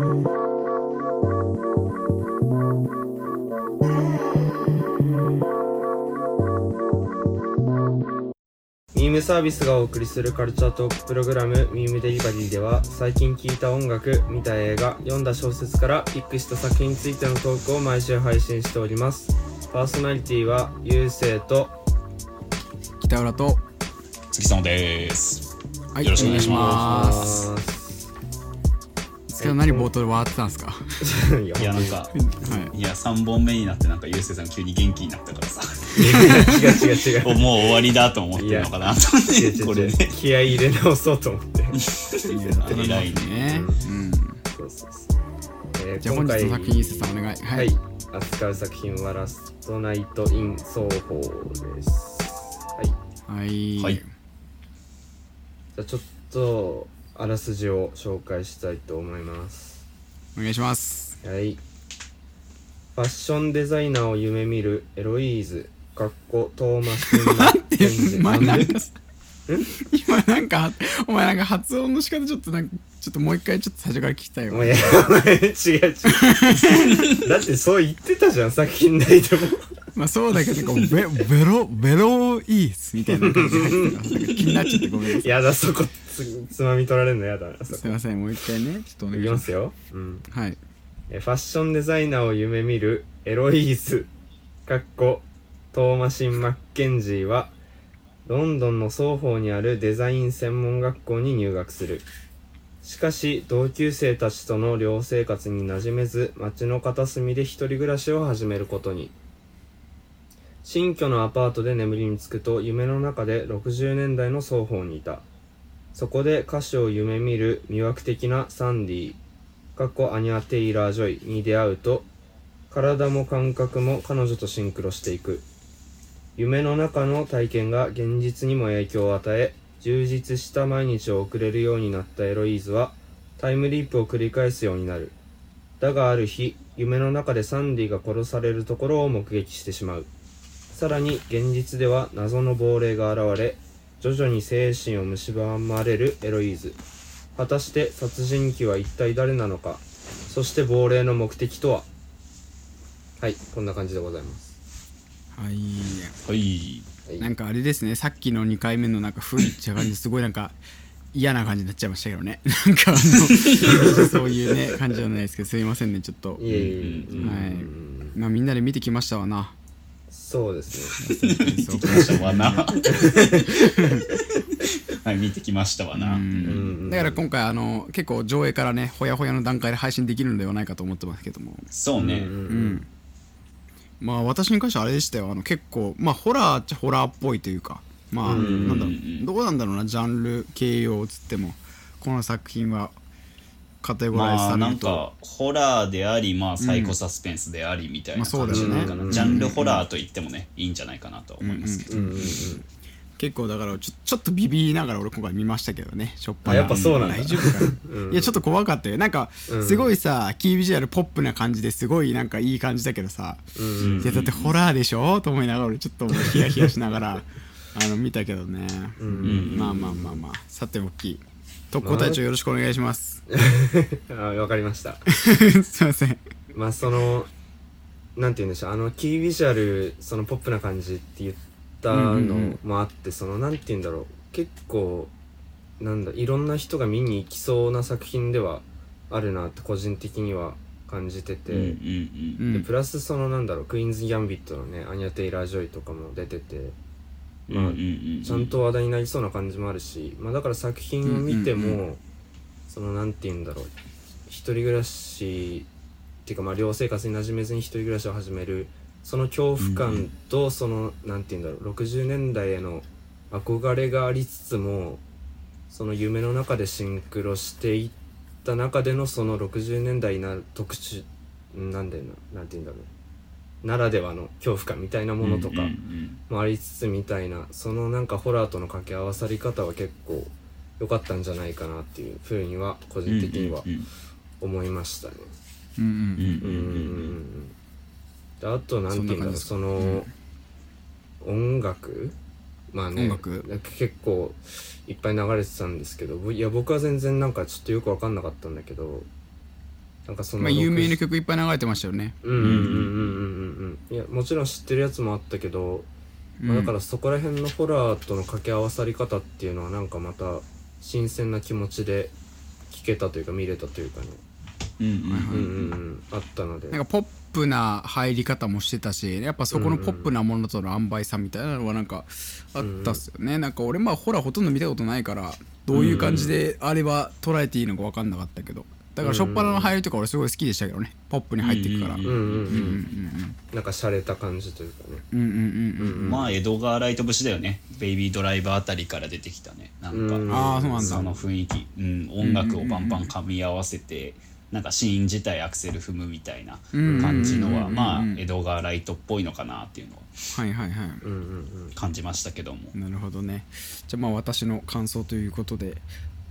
ミームサービスがお送りするカルチャートークプログラムミームデリバリーでは最近聴いた音楽、見た映画、読んだ小説からピックした作品についてのトークを毎週配信しております。パーソナリティはゆうせいと北浦と月さんです。はいよろしくお願いしますお願いしす。ます今日何冒頭で笑ってたんですか？いやなんか、はいいや、3本目になって、なんか、ゆうせいさん急に元気になったからさ、違う違う違う。お もう終わりだと思ってるのかなこれね。気合い入れ直そうと思って。偉いね。ねうんそうそうそう。えーじゃあ本日の作品伊勢さんお願いははいい、扱う作品はラストナイト・イン・奏法です。はい。はいはいじゃあちょっと、あらすじを紹介したいと思います。お願いしますはい。ファッションデザイナーを夢見るエロイーズ、かっこトーマス・マッケンジお前なんんか今なんかお前なんか発音の仕方ちょっとなんかちょっともう一回ちょっと最初から聞きたいよお前、いやお前違う違う。だってそう言ってたじゃん、作品内でも。まあそうだけどこうベベロベロイースみたいな感じ気になっちゃってごめんなさいやだ、そこつつまみ取られるのやだな。すいませんもう一回ねちょっとお願いいきますすよ。うん。はいえファッションデザイナーを夢見るエロイースかっこトーマシン・マッケンジーはロンドンの双方にあるデザイン専門学校に入学するしかし同級生たちとの寮生活に馴染めず街の片隅で一人暮らしを始めることに新居のアパートで眠りにつくと夢の中で60年代のソーホーにいたそこで歌手を夢見る魅惑的なサンディかっこアニャ・テイラー・ジョイに出会うと体も感覚も彼女とシンクロしていく。夢の中の体験が現実にも影響を与え充実した毎日を送れるようになったエロイーズはタイムリープを繰り返すようになる。だがある日夢の中でサンディが殺されるところを目撃してしまう。さらに現実では謎の亡霊が現れ徐々に精神を蝕まれるエロイーズ。果たして殺人鬼は一体誰なのか。そして亡霊の目的とは？はいこんな感じでございます。はい。はい。はい。なんかあれですね。さっきの2回目のなんか古いっちゃ感じですごいなんか嫌な感じになっちゃいましたけどね。なんかあの そういうね感じじゃないですけどすいませんねちょっと。いえいえ。うん。はい。うん。まあみんなで見てきましたわなそうですそう見てきましたわな。はい、見てきましたわな。だから今回あの結構上映からねほやほやの段階で配信できるのではないかと思ってますけどもそうね。まあ私に関してはあれでしたよあの結構まあホラーっちゃホラーっぽいというかまあうんなんだろうどうなんだろうなジャンル形容をつってもこの作品はカテゴライズまあされると、なんかホラーでありまあサイコサスペンスでありみたいなまあそう感じなのかな、うん。ジャンルホラーと言ってもねいいんじゃないかなと思いますけど、うんうんうん。結構だからちょちょっとビビりながら俺今回見ましたけどねしょっぱあやっぱそうなんだ。大丈夫かな？うん。いやちょっと怖かったよ。なんかうん。すごいさキービジュアルポップな感じですごいなんかいい感じだけどさうん。うんいやだってホラーでしょ？と思いながら俺ちょっともうヒヤヒヤしながらあの見たけどね。うん。うんまあまあまあまあ。さておき特攻隊長よろしくお願いします。あわかりました。すいません。まあそのなんて言うんでしょう。あのキービジュアルそのポップな感じって言ったのもあって、そのなんて言うんだろう。結構なんだいろんな人が見に行きそうな作品ではあるなって個人的には感じてて、うんうんうん。でプラスそのなんだろうクイーンズ・ギャンビットのねアニャ・テイラー・ジョイとかも出ててうんうんうんうん。ちゃんと話題になりそうな感じもあるし、まあ、だから作品を見ても、そのなんて言うんだろう。一人暮らしっていうかまあ寮生活に馴染めずに一人暮らしを始める。その恐怖感とそのなんて言うんだろう。60年代への憧れがありつつもその夢の中でシンクロしていった中でのその60年代な特殊なんだよななんて言うんだろうならではの恐怖感みたいなものとかもありつつみたいな、そのなんかホラーとの掛け合わさり方は結構良かったんじゃないかなっていうふうには個人的には思いましたね。うん、あと何て言うんだろうその、音楽？まあね結構いっぱい流れてたんですけどいや僕は全然なんかちょっとよく分かんなかったんだけどなんかそのまあ有名な60曲いっぱい流れてましたよね。うんうんうんうんうんうん。いやもちろん知ってるやつもあったけど、まあだからそこら辺のホラーとの掛け合わさり方っていうのはなんかまた新鮮な気持ちで聞けたというか見れたというかね。うんうん。うんうんうんあったので。なんかポップな入り方もしてたしやっぱそこのポップなものとの塩梅さみたいなのはなんかあったっすよね、なんか俺まあホラーほとんど見たことないからどういう感じであれば捉えていいのか分かんなかったけどだから初っ端の入りとか俺すごい好きでしたけどね。ポップに入っていくから。うんうんうん。うんうんうんなんか洒落た感じというかね。うんうんうんうん。うんまあ江戸川ライト節だよね。ベイビードライバーあたりから出てきたね。なんか、うんああそうなんだ。その雰囲気、うん、音楽をバンバン噛み合わせて、なんかシーン自体アクセル踏むみたいな感じのは、うんまあうん。江戸川ライトっぽいのかなっていうのをはいはいはい。うんうんうん。感じましたけども。なるほどね。じゃあまあ私の感想ということで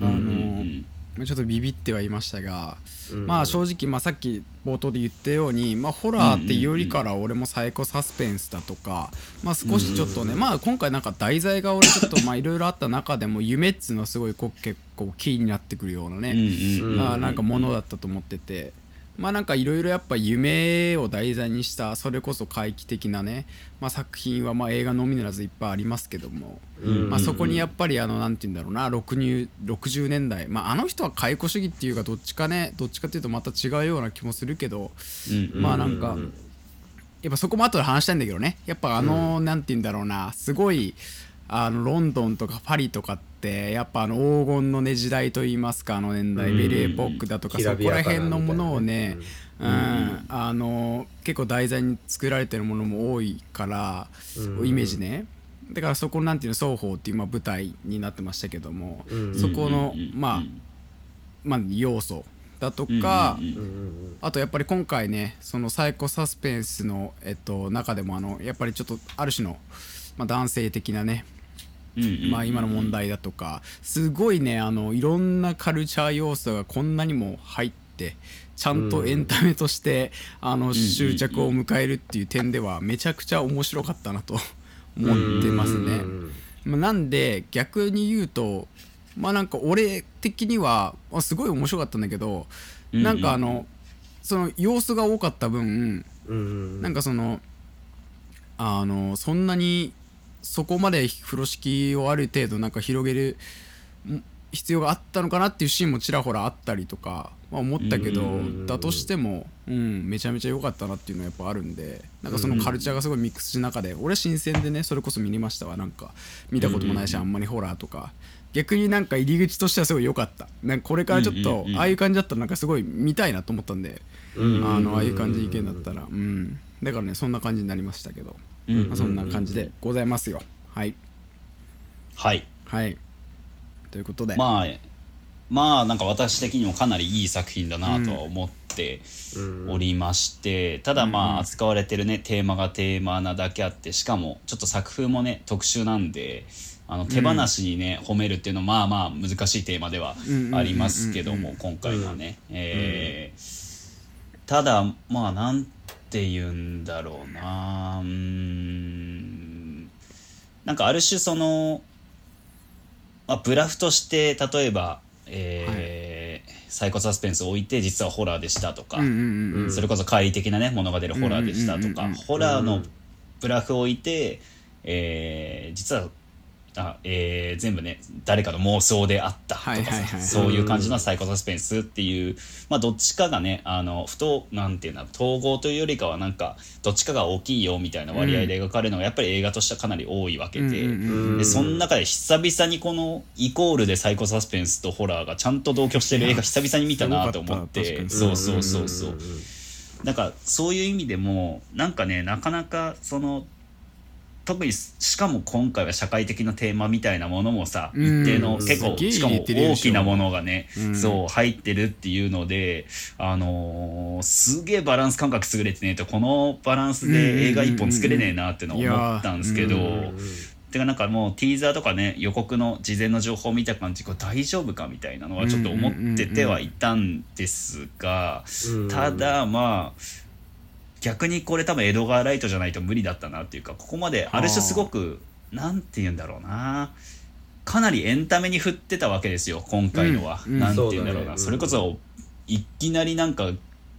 あのうんうん。まあちょっとビビってはいましたが、うん。まあ正直、まあ、さっき冒頭で言ったように、まあ、ホラーっていうよりから俺もサイコサスペンスだとか、まあ、少しちょっとね、まあ今回なんか題材が俺ちょっとまあいろいろあった中でも夢っつうのはすごい結構キーになってくるようなね、まあなんかものだったと思っててまあなんかいろいろやっぱ夢を題材にしたそれこそ怪奇的なね、まあ、作品はまあ映画のみならずいっぱいありますけども、うん。まあ、そこにやっぱりあのなんて言うんだろうな60 60年代、まあ、あの人は解雇主義っていうかどっちかねどっちかっていうとまた違うような気もするけどまあなんかやっぱそこも後で話したいんだけどね。やっぱあの、なんて言うんだろうなすごいあのロンドンとかパリとかってやっぱあの黄金のね時代といいますかあの年代、うん。ベルエポックだとかきそこら辺のものをねみたいうん。あの結構題材に作られてるものも多いから、うん。イメージね。だからそこなんていうの双方っていうまあ舞台になってましたけども、うん。そこの、うんうんうんまあまあ要素だとか、うんうんうんうん。うんあとやっぱり今回ねそのサイコサスペンスの、えっと、中でもあのやっぱりちょっとある種の、まあ、男性的なね、うんうんまあ、今の問題だとかすごいねあのいろんなカルチャー要素がこんなにも入ってちゃんとエンタメとして、あの執着を迎えるっていう点ではめちゃくちゃ面白かったなと 思ってますね。うんまあ、なんで逆に言うとまあなんか俺的にはあすごい面白かったんだけど、うんなんかあのその要素が多かった分なんかそのあのそんなにそこまで風呂敷をある程度なんか広げるん必要があったのかなっていうシーンもちらほらあったりとか、まあ、思ったけど、だとしても、うん、めちゃめちゃ良かったなっていうのはやっぱあるんでなんかそのカルチャーがすごいミックスした中で、俺新鮮でねそれこそ見れましたわ。なんか見たこともないし、あんまりホラーとか。逆になんか入り口としてはすごい良かった。なんかこれからちょっと、ああいう感じだったらなんかすごい見たいなと思ったんで、うんあのああいう感じでいけんだったら。うん。だからねそんな感じになりましたけど、うんまあ、そんな感じでございますよ。はい。はい。はい。ということで、まあまあなんか私的にもかなりいい作品だなとは思ってうん。おりまして、ただまあ扱われてるねテーマがテーマなだけあってしかもちょっと作風もね特殊なんであの手放しにね、褒めるっていうのはまあまあ難しいテーマではありますけども、今回はね、えーただまあなんて言うんだろうな。うーん。なんかある種その、まあ、ブラフとして例えば、えーサイコサスペンスを置いて実はホラーでしたとか、それこそ怪異的なねものが出るホラーでしたとか、ホラーのブラフを置いて、えー実はあ、えー全部ね誰かの妄想であったとかさ、そういう感じのサイコサスペンスっていう、まあどっちかがねあの不当なんていうの統合というよりかはなんかどっちかが大きいよみたいな割合で描かれるのがやっぱり映画としてはかなり多いわけで。でその中で久々にこのイコールでサイコサスペンスとホラーがちゃんと同居してる映画久々に見たなと思って。そうそうそうそう。なんかそういう意味でもなんかねなかなかその特にしかも今回は社会的なテーマみたいなものもさうん。一定のうん。結構しかも大きなものがねうん。そう入ってるっていうのであのーすげえバランス感覚優れてねえとこのバランスで映画一本作れねえなってのを思ったんですけどてかなんかもうティーザーとかね予告の事前の情報を見た感じこれ大丈夫かみたいなのはちょっと思っててはいたんですがうん。ただまあ逆にこれ多分江戸川ライトじゃないと無理だったなっていうかここまであ。る種すごくなんて言うんだろうな。かなりエンタメに振ってたわけですよ今回のは、うんうん。なんて言うんだろうな。そうだね。それこそいきなりなんか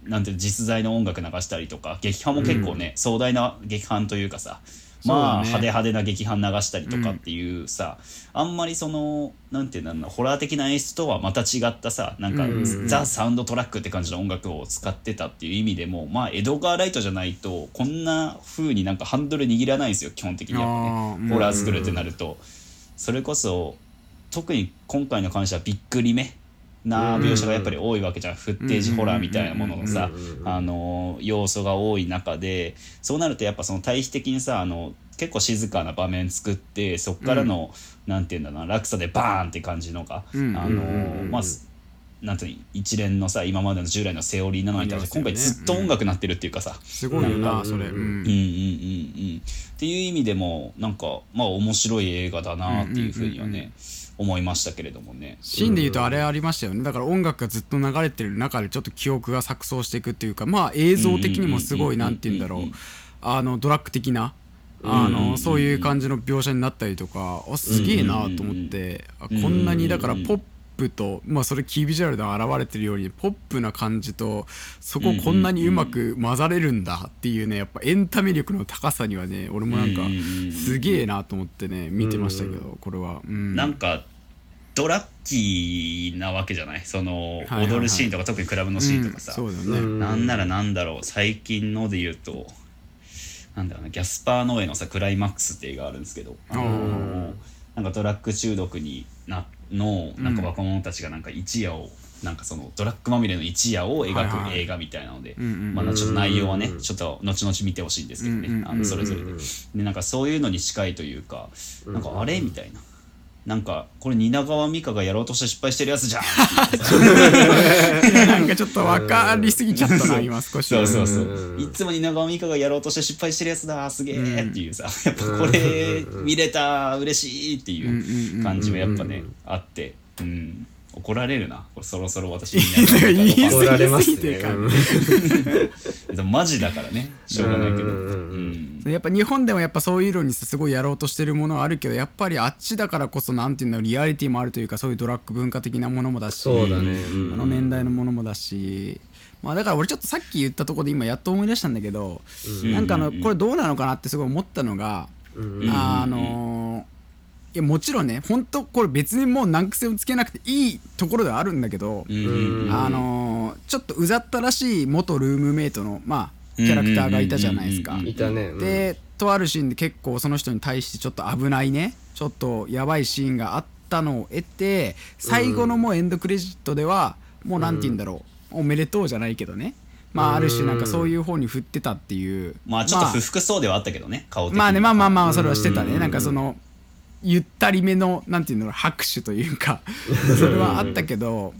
なんていうの実在の音楽流したりとか劇伴も結構ね、壮大な劇伴というかさまあ、ね。派手派手な劇伴流したりとかっていうさ、あんまりそのなんていうんだろうなホラー的な演出とはまた違ったさなんか、うんうんうん。ザ・サウンドトラックって感じの音楽を使ってたっていう意味でもまあエドガー・ライトじゃないとこんな風になんかハンドル握らないんですよ基本的にやっぱねホラー作るってなると、それこそ特に今回の関してはびっくりめな描写がやっぱり多いわけじゃん、フッテージホラーみたいなもののさうんうんうんうんあの要素が多い中でそうなるとやっぱその対比的にさあの結構静かな場面作ってそっからの、なんていうんだろうな落差でバーンって感じのが、うんあのうんうん。うんまあすなんていうの一連のさ今までの従来のセオリーなのに対して、今回ずっと音楽鳴ってるっていうかさ、すごいよななんそれ、かうん。うんうんうんうん。っていう意味でもなんかまあ面白い映画だなっていうふうにはね、うんうんうん思いましたけれどもね。シーンで言うとあれありましたよね。だから音楽がずっと流れてる中でちょっと記憶が錯綜していくっていうかまあ映像的にもすごいなんて言うんだろう。あのドラッグ的なあのそういう感じの描写になったりとかあすげえなと思って。あこんなにだからポップとまあそれキービジュアルで現れてるようにポップな感じとそここんなにうまく混ざれるんだっていうねやっぱエンタメ力の高さにはね俺もなんかすげえなと思ってね見てましたけどこれは。うん。なんかドラッキーなわけじゃない？その踊るシーンとか特にクラブのシーンとかさ、うんそうだよね、うん。なんならなんだろう。最近ので言うとなんだろうなギャスパー・ノエのさ「クライマックス」って映画あるんですけど、なんかドラッグ中毒になのなんか若者たちがなんか一夜を、なんかそのドラッグまみれの一夜を描く映画みたいなので、まあちょっと内容はねうんちょっと後々見てほしいんですけどね、あのそれぞれで,、うんでなんかそういうのに近いというかうんなんかあれみたいな。なんかこれ蜷川美香がやろうとして失敗してるやつじゃん。なんかちょっと分かりすぎちゃったな今少し。そうそうそう。うん。いつも蜷川美香がやろうとして失敗してるやつだすげえっていうさ。やっぱこれ見れた嬉しいっていう感じはやっぱねあって。うん怒られるな。これそろそろ私に 言い怒られますね。るからでもマジだからね。しょうがないけど。うんうんうんうん。やっぱ日本でもやっぱそういうのにさすごいやろうとしてるものはあるけどやっぱりあっちだからこそなんていうのリアリティもあるというかそういうドラッグ文化的なものもだしそうだね。あの年代のものもだし。まあだから俺ちょっとさっき言ったところで今やっと思い出したんだけど、うん。なんかあのこれどうなのかなってすごい思ったのが、うんあのいやもちろんね本当これ別にもう難癖をつけなくていいところではあるんだけど、あのーちょっとうざったらしい元ルームメイトのまあキャラクターがいたじゃないですか。いたね。うん。でとあるシーンで結構その人に対してちょっと危ないねちょっとやばいシーンがあったのを得て最後のもうエンドクレジットではもうなんて言うんだろう、おめでとうじゃないけどね。まあある種なんかそういう方に振ってたっていう。まあちょっと不服そうではあったけどね顔的にまあねまあまあまあそれはしてたうんね。なんかそのゆったりめのなんていうの拍手というかそれはあったけど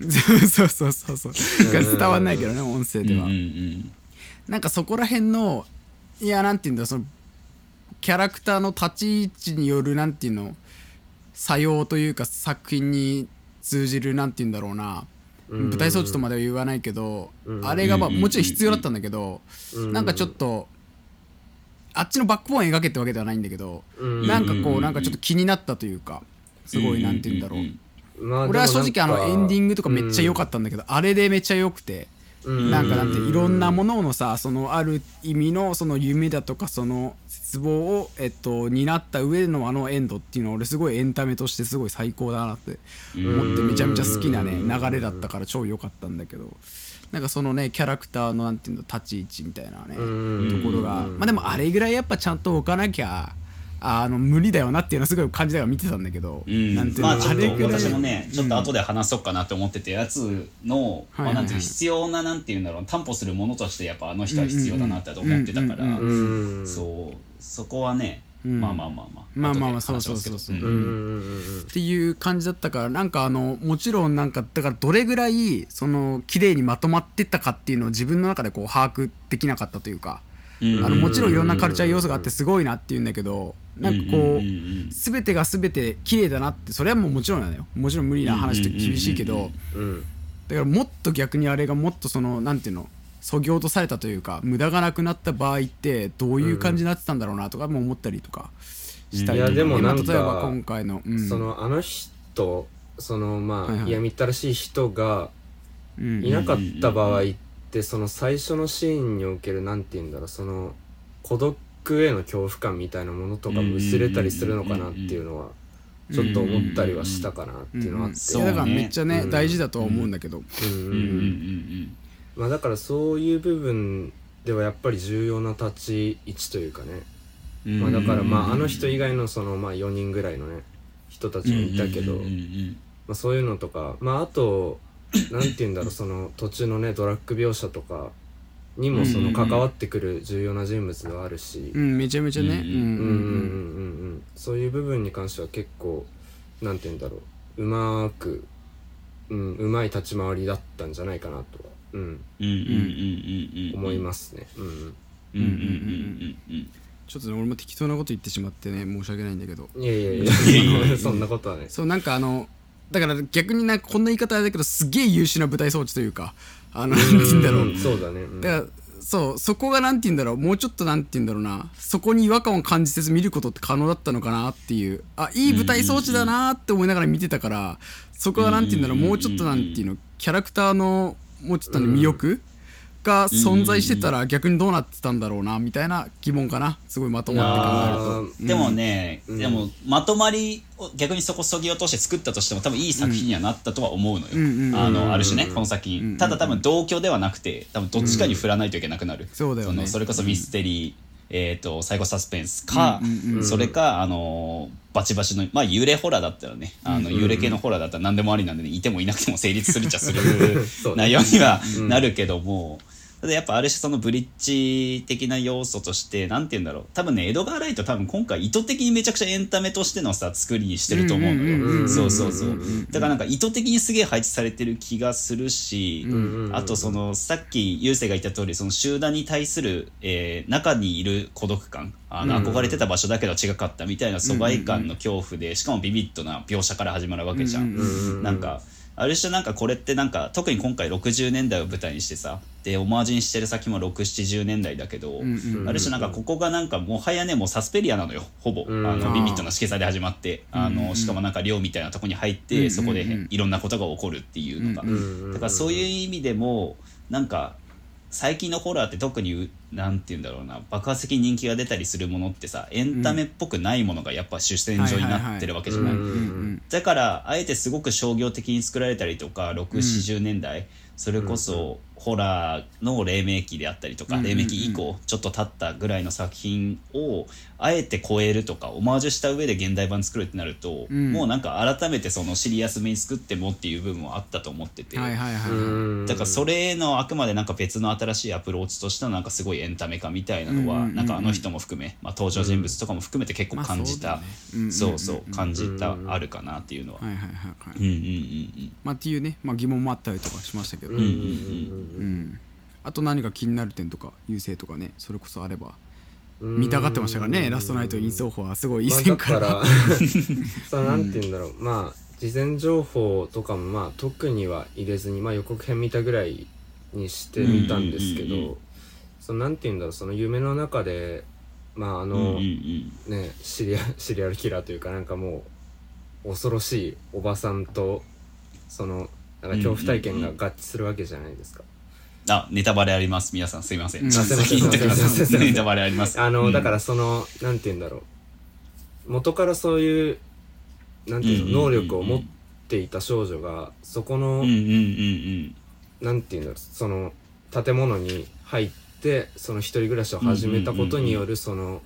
そうそうそうそう。が伝わんないけどね音声では。うんうんうん。なんかそこら辺のいやなんていうんだそのキャラクターの立ち位置によるなんていうの作用というか作品に通じるなんていうんだろうな。うん。舞台装置とまでは言わないけどうん。あれがまあうん。もちろん必要だったんだけどうん。なんかちょっとあっちのバックボーン描けってわけではないんだけどうん。なんかこうなんかちょっと気になったというかすごいなんていうんだろう。まあ俺は正直あのエンディングとかめっちゃ良かっったんだけどあれでめっちゃ良くて。たなんかなんていろんなもののさそのある意味のその夢だとかその絶望をえっと担った上でのあのエンドっていうのは俺すごいエンタメとしてすごい最高だなって思ってめちゃめちゃ好きなね流れだったから超良かったんだけどなんかそのねキャラクターのなんていうの立ち位置みたいなねうんところが。まあでもあれぐらいやっぱちゃんと置かなきゃあの無理だよなっていうのはすごい感じながら見てたんだけど。うん。なんていうの。まあちょっと私もねちょっと後で話そうかなって思ってたやつの、まあ、なんていうの必要ななんていうんだろう担保するものとしてやっぱあの人は必要だなって思ってたから、そう。そこはね、うんまあまあまあまあ。まあまあまあそうそうそうそう。っていう感じだったからなんかあのもちろんなんかだからどれぐらいその綺麗にまとまってったかっていうのを自分の中でこう把握できなかったというかうん。あのもちろんいろんなカルチャー要素があってすごいなっていうんだけどなんかこうんうんうんううん。全てが全て綺麗だなってそれはもうもちろんなのよ。もちろん無理な話って厳しいけうんうん。うんどうん。だからもっと逆にあれがもっとそのなんていうのそぎ落とされたというか無駄がなくなった場合ってどういう感じになってたんだろうなとかも思ったりとかしたり。とかいやでもなんかまあ例えば今回の、うん。そのあの人そのまあ、はいはい。嫌みったらしい人がうん。いなかった場合ってその最初のシーンにおけるなんて言うんだろうその孤独への恐怖感みたいなものとかも薄れたりするのかなっていうのはちょっと思ったりはしたかなっていうのはあって。いやだからそうねめっちゃね、うん。大事だとは思うんだけど、うん。うん。うん。うん。うんまあだからそういう部分ではやっぱり重要な立ち位置というかね。うんまあだからまああの人以外のそのまあ4人ぐらいのね人たちもいたけど、まあ、そういうのとかまああとなんて言うんだろうその途中のねドラッグ描写とかにもその関わってくる重要な人物ではあるし、うん、めちゃめちゃね、うんうんうん。うんうんうんうんそういう部分に関しては結構なんて言うんだろううまーく、うん、うまい立ち回りだったんじゃないかなとは、うん、うん。うん。うん。うん。思いますね。うん。うん。うん。うん。うん。うん。ちょっとね俺も適当なこと言ってしまってね申し訳ないん。だけどいやいやいやそん。なことはね。そうなん。かあのだから逆になん。かこん。な言い方だけどすげえ優秀な舞台装置というかあのなん。て言うん。だろうそうだね。うん。だからそうそこがなん。て言うん。だろうもうちょっとなん。て言うん。だろうなそこに違和感を感じせず見ることって可能だったのかなっていうあいい舞台装置だなって思いながら見てたからそこがなん。て言うん。だろうもうちょっとなん。ていうのキャラクターのもうちょっとね魅力が存在してたら逆にどうなってたんだろうなみたいな疑問かなすごいまとまって考えるとでもね、うん。でもまとまりを逆にそこそぎ落として作ったとしても多分いい作品にはなったとは思うのよ、あのある種ねうんこの作品、うんただ多分同居ではなくて多分どっちかに振らないといけなくなる、そうだよね。のそれこそミステリー、えー、とサイコサスペンスか、うんうんうん。それか、あのーバチバチのまあ幽霊ホラーだったらね。あの幽霊系のホラーだったら何でもありなんで、ね、いてもいなくても成立するっちゃする そうね。内容にはなるけども、ただやっぱある種そのブリッジ的な要素としてなんて言うんだろう。多分ねエドガー・ライト多分今回意図的にめちゃくちゃエンタメとしてのさ作りにしてると思うのよ、そうそうそう、だからなんか意図的にすげえ配置されてる気がするし、あとそのさっき優勢が言った通りその集団に対する、えー中にいる孤独感。あの憧れてた場所だけど違かったみたいな疎外感の恐怖でしかもビビッドな描写から始まるわけじゃん。なんかある種なんかこれってなんか特に今回60年代を舞台にしてさでオマージュにしてる先も670年代だけど、うんうんある種なんかここがなんかもはやねもうサスペリアなのよほぼ、うん。あのビビッドな色彩で始まって。あうんうんうん。のしかもなんか寮みたいなとこに入って、うんうんうんそこでいろんなことが起こるっていうのが、うんうん。だからそういう意味でもなんか最近のホラーって特にうなんて言うんだろうな。爆発的に人気が出たりするものってさエンタメっぽくないものがやっぱ主戦場になってるわけじゃない。うん。うん。うん。だからあえてすごく商業的に作られたりとか670年代、それこそホラーの黎明期であったりとか、うん。黎明期以降ちょっと経ったぐらいの作品をあえて超えるとかオマージュした上で現代版作るってなると、うん。もうなんか改めてそのシリアスめに作ってもっていう部分はあったと思ってて。はいはいはい、うん。だからそれへのあくまでなんか別の新しいアプローチとしてのなんかすごいエンタメ化みたいなのはうんうんうん。うんなんかあの人も含め、まあ、登場人物とかも含めて結構感じた、まあそうんうんうんうん。そうそう感じたあるかなっていうのは、はいはいはいはい、うんうんうんまあっていうね、まあ、疑問もあったりとかしましたけど、うんうんうんうん。あと何か気になる点とか優勢とかねそれこそあれば。うん見たがってましたからね。ラストナイトイン奏法はすごい以まあ前から,、だから そのなんて言うんだろう、まあ事前情報とかもまあ特には入れずに、まあ、予告編見たぐらいにしてみたんですけど、そのなんて言うんだろうその夢の中でまああの、ねシリアシリアルキラーというかなんかもう恐ろしいおばさんとそのなんか恐怖体験が合致するわけじゃないですか。あネタバレあります。皆さんすいません、ネタバレあります。あの、うん。だからそのなんて言うんだろう。元からそういうなんていうの、能力を持っていた少女がそこの、うんうんうんなんていうんだろう。その建物に入ってその一人暮らしを始めたことによるその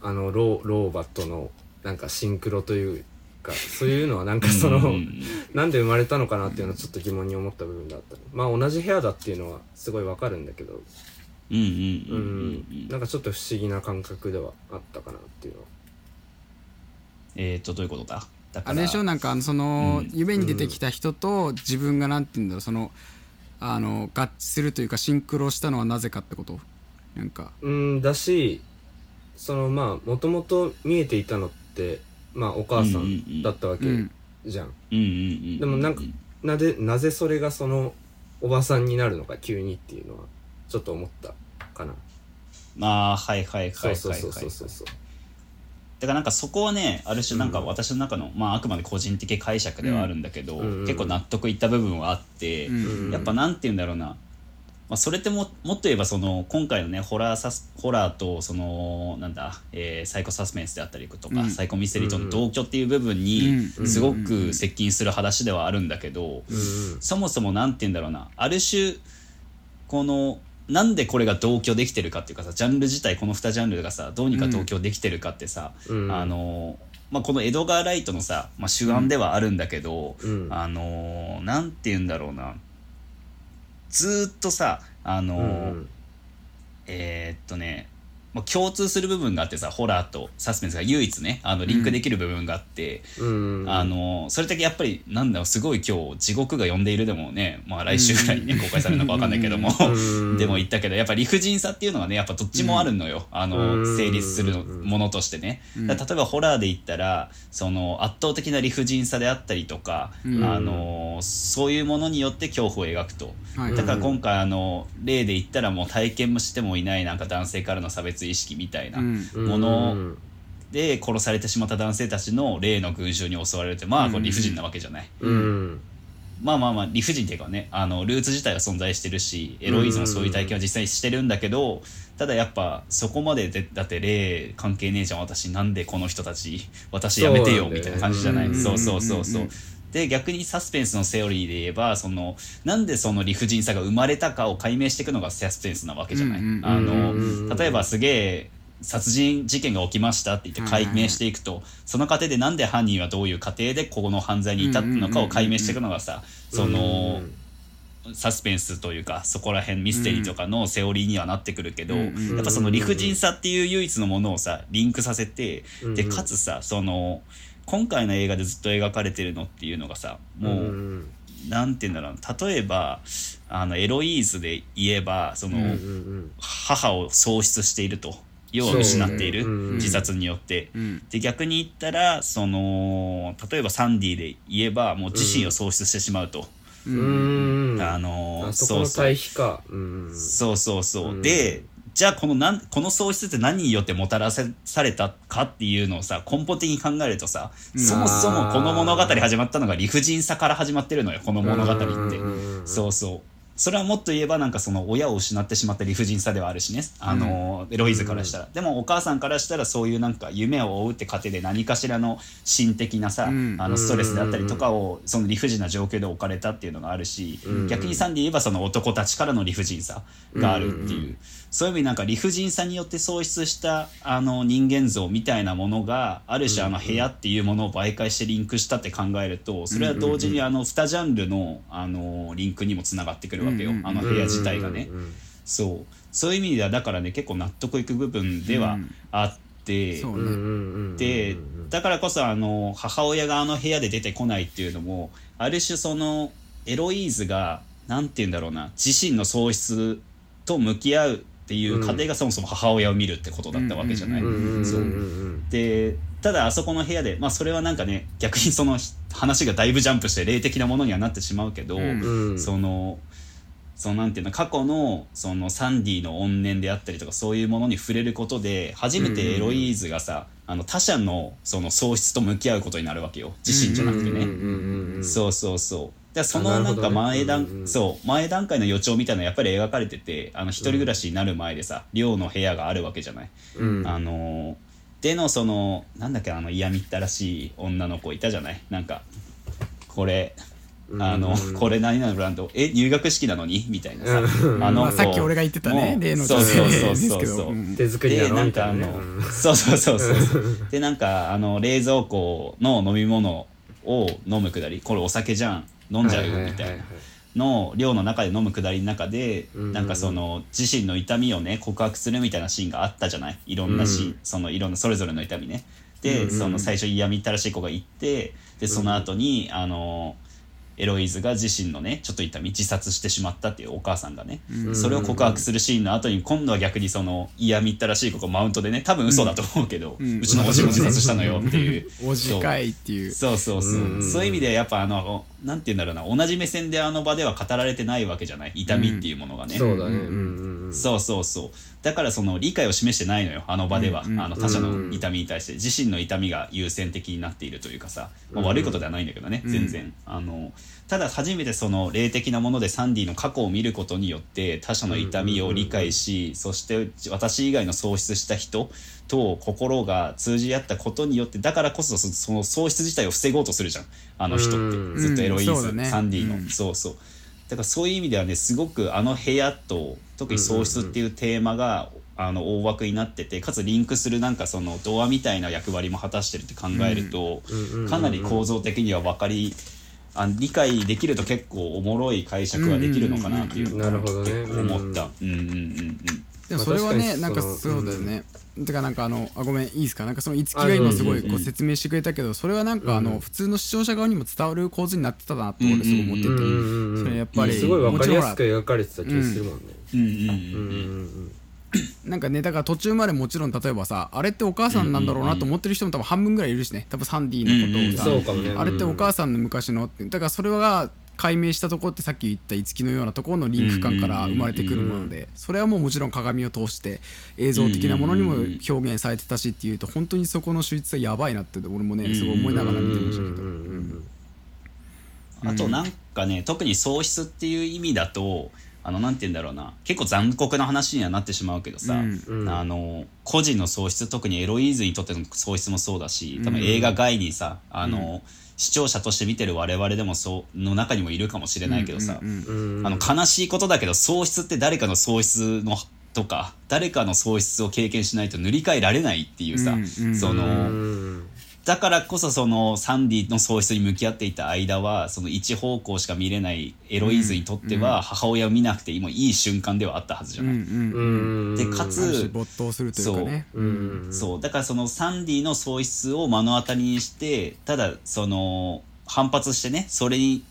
あの老老婆とのなんかシンクロというかそういうのはなんかその、なんで生まれたのかなっていうのはちょっと疑問に思った部分があった。まあ同じ部屋だっていうのはすごいわかるんだけど。うんうんううんうん。ん。なんかちょっと不思議な感覚ではあったかなっていうのは。えっ、とどういうことだ？だあれでしょ？なんかその、うん。夢に出てきた人と自分がなんて言うんだろうそのあの合致するというかシンクロしたのはなぜかってこと？なんか。うんだしそのまあもともと見えていたのってまあお母さんだったわけうん。じゃん、うんうんうんでもなんかなぜなぜそれがそのおばさんになるのか急にっていうのはちょっと思ったかな。まあはいはいはいはいそうそうはいそうそうそう。だだからなんかそこはねある種なんか私の中の、まああくまで個人的解釈ではあるんだけど、うん結構納得いった部分はあって、うん。やっぱなんて言うんだろうな、まあ、それってももっと言えばその今回のねホラーサスホラーとそのなんだ、えーサイコサスペンスであったりとか、うん。サイコミステリーとの同居っていう部分にうん。すごく接近する話ではあるんだけど、うん。そもそもなんて言うんだろうなある種このなんでこれが同居できてるかっていうかさジャンル自体この2ジャンルがさどうにか同居できてるかってさ、うん。あのまあ、このエドガー・ライトのさ、まあ、主案ではあるんだけど、うん。あのなんて言うんだろうなずーっとさあの、うん。えーっとねまあ、共通する部分があってさホラーとサスペンスが唯一ねあのリンクできる部分があって、うん。あのそれだけやっぱりなんだろうすごい今日地獄が呼んでいるでもね、まあ、来週ぐらいにね、公開されるのか分かんないけども、うん。でも言ったけどやっぱ理不尽さっていうのはねやっぱどっちもあるのよ、あのうん。成立するものとしてね、例えばホラーで言ったらその圧倒的な理不尽さであったりとか、うん。あのそういうものによって恐怖を描くと。はい。だから今回あの例で言ったらもう体験もしてもいないなんか男性からの差別意識みたいなうん。もので殺されてしまった男性たちの例の群衆に襲われるってまあこれ理不尽なわけじゃない。うん。まあまあまあ理不尽っていうかねあのルーツ自体は存在してるしエロイズもそういう体験は実際にしてるんだけどただやっぱそこまででだって例関係ねえじゃん私なんでこの人たち私やめてよみたいな感じじゃない？うん。そうそうそうそう。うんで逆にサスペンスのセオリーで言えばそのなんでその理不尽さが生まれたかを解明していくのがサスペンスなわけじゃない、あの例えばすげえ殺人事件が起きましたって言って解明していくと、その過程でなんで犯人はどういう過程でここの犯罪に至ったのかを解明していくのがさ、その、サスペンスというかそこら辺ミステリーとかのセオリーにはなってくるけど、うんやっぱその理不尽さっていう唯一のものをさリンクさせて、うんでかつさその今回の映画でずっと描かれてるのっていうのがさもう、うんなんて言うんだろうな。例えばあのエロイーズで言えばその、うんうん母を喪失していると要は失っている、ねうん自殺によって。うん。で逆に言ったらその例えばサンディで言えばもう自身を喪失してしまうと、うん。うんあのあそこそうそう。の対比かうん。そうそうそう、うんでじゃあこのなんこの喪失って何によってもたらせされたかっていうのをさ根本的に考えるとさ、うん。そもそもこの物語始まったのが理不尽さから始まってるのよこの物語って、うんうんうんそうそう。それはもっと言えばなんかその親を失ってしまった理不尽さではあるしね。あの、エロイズからしたら、でもお母さんからしたらそういうなんか夢を追うって過程で何かしらの心的なさ、うん。あのストレスであったりとかをその理不尽な状況で置かれたっていうのがあるし、うん。逆にサンディ言えばその男たちからの理不尽さがあるっていう、うんそういう意味なんか理不尽さによって喪失したあの人間像みたいなものがある種あの部屋っていうものを媒介してリンクしたって考えるとそれは同時にあの2ジャンルのあのリンクにもつながってくるわけよ。あの部屋自体がね。そう。そういう意味ではだからね結構納得いく部分ではあってでだからこそあの母親があの部屋で出てこないっていうのもある種そのエロイーズがなんて言うんだろうな自身の喪失と向き合うっていう過程がそもそも母親を見るってことだったわけじゃない。でただあそこの部屋でまあそれはなんかね逆にその話がだいぶジャンプして霊的なものにはなってしまうけど、うん。うんそのそのなんていうの過去のそのサンディの怨念であったりとかそういうものに触れることで初めてエロイーズがさ、あの他者のその喪失と向き合うことになるわけよ。自身じゃなくてね。そうそうそう。でそあのなんか前段、うんうんそう前段階の予兆みたいなのやっぱり描かれててあの一人暮らしになる前でさ、寮の部屋があるわけじゃない？うん。あのーでのそのなんだっけあの嫌みったらしい女の子いたじゃない？なんかこれあの、うんこれ何々のブランド？え入学式なのに？みたいなさ、うんあの子まあさっき俺が言ってたねもう例のそうそうそうですそうそうけどうん。手作りなでなんのみたかあの、いなねうん。そうそうそうそう。でなんかあの冷蔵庫の飲み物を飲むくだりこれお酒じゃん飲んじゃうよみたいなの量の中で飲むくだりの中で、うん。なんかその自身の痛みをね告白するみたいなシーンがあったじゃない？いろんなシーン、うん。そのいろんなそれぞれの痛みね。で、うん。うんその最初嫌みったらしい子が行ってでその後に、あのエロイズが自身のねちょっと痛み自殺してしまったっていうお母さんがね、うん。それを告白するシーンの後に今度は逆にその嫌みったらしい子がマウントでね多分嘘だと思うけど、ううんちのおじも自殺したのよっていう。おじかいっていう。そうそうそう、うん。そういう意味でやっぱあのなんて言うんだろうな同じ目線であの場では語られてないわけじゃない？痛みっていうものがね、そうだね。うん。うんうんうん。そうそうそう。だからその理解を示してないのよあの場では、うんうんあの他者の痛みに対して。自身の痛みが優先的になっているというかさ、まあ、悪いことではないんだけどね、うん。全然。あのただ初めてその霊的なものでサンディの過去を見ることによって他者の痛みを理解し、そして私以外の喪失した人と心が通じ合ったことによってだからこそそその喪失自体を防ごうとするじゃん。あの人って、うん。ずっとエロイーズ、うんね。サンディの、うん。そうそう。だからそういう意味ではねすごくあの部屋と特に喪失っていうテーマが、あの大枠になっててかつリンクするなんかそのドアみたいな役割も果たしてるって考えると、かなり構造的には分かりあ理解できると結構おもろい解釈はできるのかなっていうなるほどね。思った。うんうんうんうん。でもそれはね、なんかそうだよね、てかなんかあのあごめんいいですか？なんかその樹が今すごいこう説明してくれたけどそれはなんかあの普通の視聴者側にも伝わる構図になってたなと俺すごい思ってて、それやっぱりすごいわかりやすく描かれてた気がするもんね。うんうんうんうん。うんうんなんかねだから途中までもちろん例えばさあれってお母さんなんだろうなと思ってる人も多分半分ぐらいいるしね。多分サンディのことをさ、あれってお母さんの昔のってだからそれが解明したところってさっき言った五木のようなところのリンク感から生まれてくるものでそれはもうもちろん鏡を通して映像的なものにも表現されてたしっていうと本当にそこの手術はやばいなって俺もねすごい思いながら見てましたけど。あとなんかね、特に喪失っていう意味だとあのなんて言うんだろうな。結構残酷な話にはなってしまうけどさ、うん。うん。あの個人の喪失特にエロイーズにとっての喪失もそうだし多分映画外にさ、あの視聴者として見てる我々でもそうの中にもいるかもしれないけどさ、うんうんうんうん。あの悲しいことだけど喪失って誰かの喪失のとか誰かの喪失を経験しないと塗り替えられないっていうさ、うんうん。その、うんだからこそそのサンディの喪失に向き合っていた間はその一方向しか見れないエロイーズにとっては母親を見なくてもいい瞬間ではあったはずじゃない。でかつ没頭するというかね。う。んそう。だからそのサンディの喪失を目の当たりにしてただその反発してねそれに